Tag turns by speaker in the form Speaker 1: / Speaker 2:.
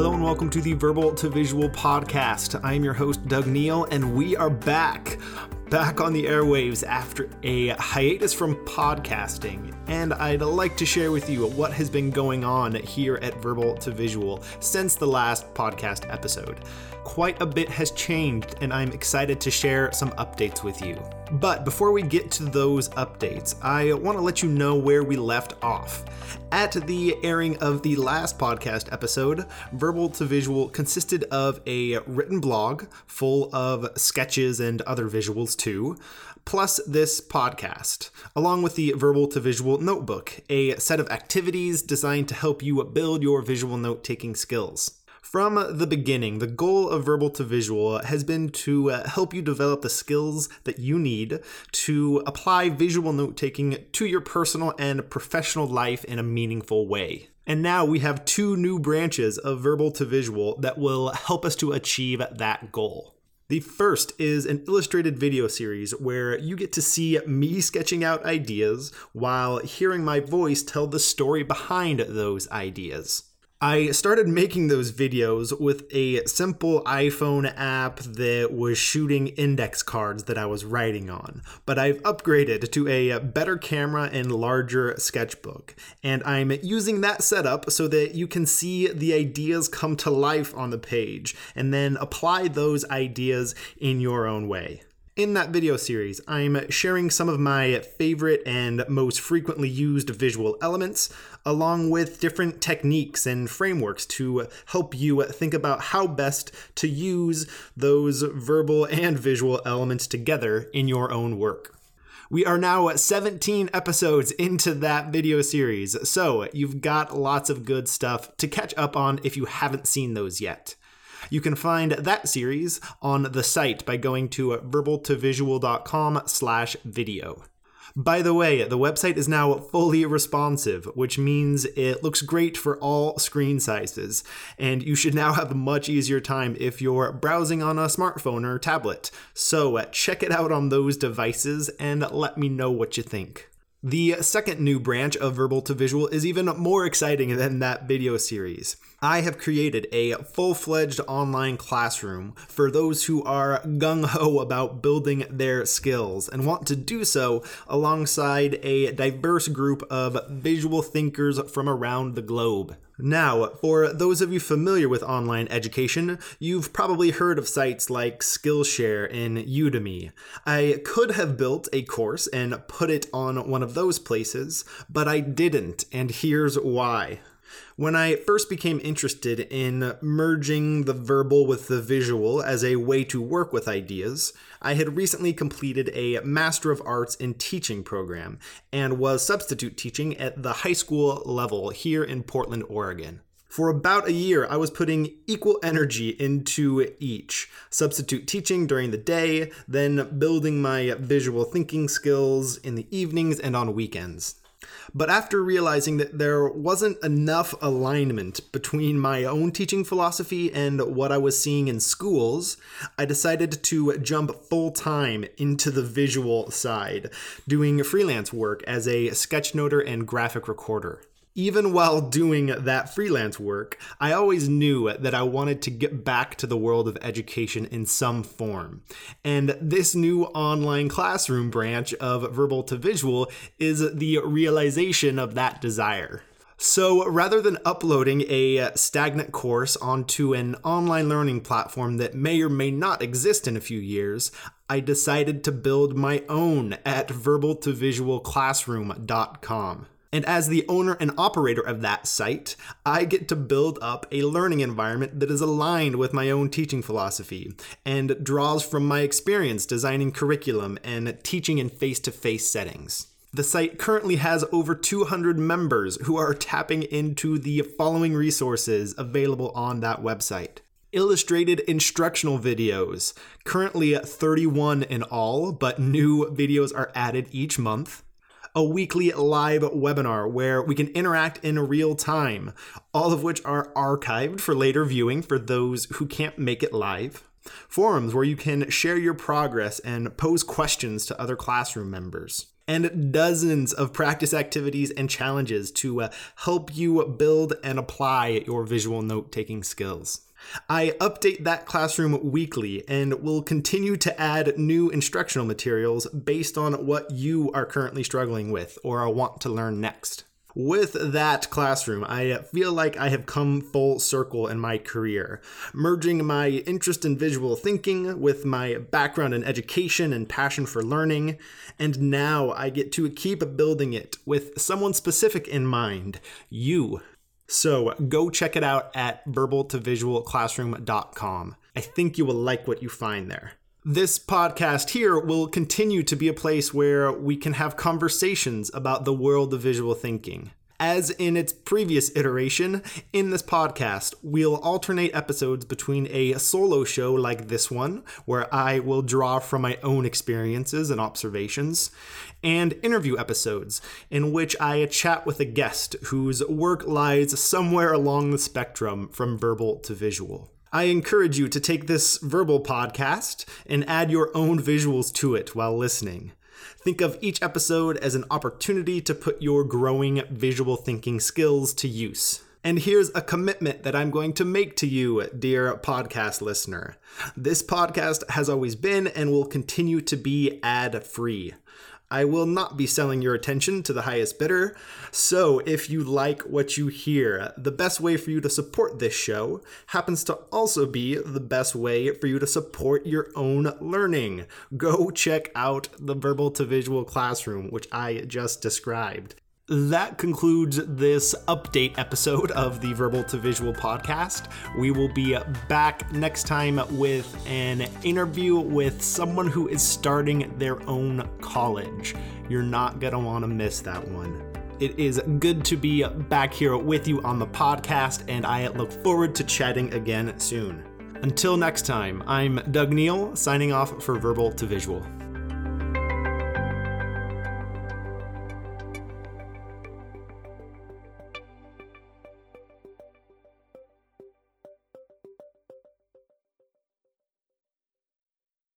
Speaker 1: Hello and welcome to the Verbal to Visual podcast. I am your host, Doug Neill, and we are back. Back on the airwaves after a hiatus from podcasting, and I'd like to share with you what has been going on here at Verbal to Visual since the last podcast episode. Quite a bit has changed, and I'm excited to share some updates with you. But before we get to those updates, I want to let you know where we left off. At the airing of the last podcast episode, Verbal to Visual consisted of a written blog full of sketches and other visuals too, plus this podcast, along with the Verbal to Visual notebook, a set of activities designed to help you build your visual note taking skills. From the beginning, the goal of Verbal to Visual has been to uh, help you develop the skills that you need to apply visual note taking to your personal and professional life in a meaningful way. And now we have two new branches of Verbal to Visual that will help us to achieve that goal. The first is an illustrated video series where you get to see me sketching out ideas while hearing my voice tell the story behind those ideas. I started making those videos with a simple iPhone app that was shooting index cards that I was writing on, but I've upgraded to a better camera and larger sketchbook. And I'm using that setup so that you can see the ideas come to life on the page and then apply those ideas in your own way. In that video series, I'm sharing some of my favorite and most frequently used visual elements, along with different techniques and frameworks to help you think about how best to use those verbal and visual elements together in your own work. We are now 17 episodes into that video series, so you've got lots of good stuff to catch up on if you haven't seen those yet. You can find that series on the site by going to verbaltovisual.com slash video. By the way, the website is now fully responsive, which means it looks great for all screen sizes, and you should now have a much easier time if you're browsing on a smartphone or tablet. So uh, check it out on those devices and let me know what you think. The second new branch of Verbal to Visual is even more exciting than that video series. I have created a full fledged online classroom for those who are gung ho about building their skills and want to do so alongside a diverse group of visual thinkers from around the globe. Now, for those of you familiar with online education, you've probably heard of sites like Skillshare and Udemy. I could have built a course and put it on one of those places, but I didn't, and here's why. When I first became interested in merging the verbal with the visual as a way to work with ideas, I had recently completed a Master of Arts in Teaching program and was substitute teaching at the high school level here in Portland, Oregon. For about a year, I was putting equal energy into each substitute teaching during the day, then building my visual thinking skills in the evenings and on weekends. But after realizing that there wasn't enough alignment between my own teaching philosophy and what I was seeing in schools, I decided to jump full time into the visual side, doing freelance work as a sketchnoter and graphic recorder even while doing that freelance work, I always knew that I wanted to get back to the world of education in some form. And this new online classroom branch of Verbal to Visual is the realization of that desire. So rather than uploading a stagnant course onto an online learning platform that may or may not exist in a few years, I decided to build my own at verbaltovisualclassroom.com. And as the owner and operator of that site, I get to build up a learning environment that is aligned with my own teaching philosophy and draws from my experience designing curriculum and teaching in face to face settings. The site currently has over 200 members who are tapping into the following resources available on that website illustrated instructional videos, currently 31 in all, but new videos are added each month a weekly live webinar where we can interact in real time, all of which are archived for later viewing for those who can't make it live. Forums where you can share your progress and pose questions to other classroom members and dozens of practice activities and challenges to uh, help you build and apply your visual note taking skills. I update that classroom weekly and will continue to add new instructional materials based on what you are currently struggling with or want to learn next. With that classroom, I feel like I have come full circle in my career, merging my interest in visual thinking with my background in education and passion for learning, and now I get to keep building it with someone specific in mind you. So go check it out at verbaltovisualclassroom.com. I think you will like what you find there. This podcast here will continue to be a place where we can have conversations about the world of visual thinking. As in its previous iteration, in this podcast, we'll alternate episodes between a solo show like this one, where I will draw from my own experiences and observations, and interview episodes, in which I chat with a guest whose work lies somewhere along the spectrum from verbal to visual. I encourage you to take this verbal podcast and add your own visuals to it while listening. Think of each episode as an opportunity to put your growing visual thinking skills to use. And here's a commitment that I'm going to make to you, dear podcast listener. This podcast has always been and will continue to be ad free. I will not be selling your attention to the highest bidder. So, if you like what you hear, the best way for you to support this show happens to also be the best way for you to support your own learning. Go check out the Verbal to Visual Classroom, which I just described that concludes this update episode of the Verbal to Visual podcast. We will be back next time with an interview with someone who is starting their own college. You're not going to want to miss that one. It is good to be back here with you on the podcast, and I look forward to chatting again soon. Until next time, I'm Doug Neill, signing off for Verbal to Visual.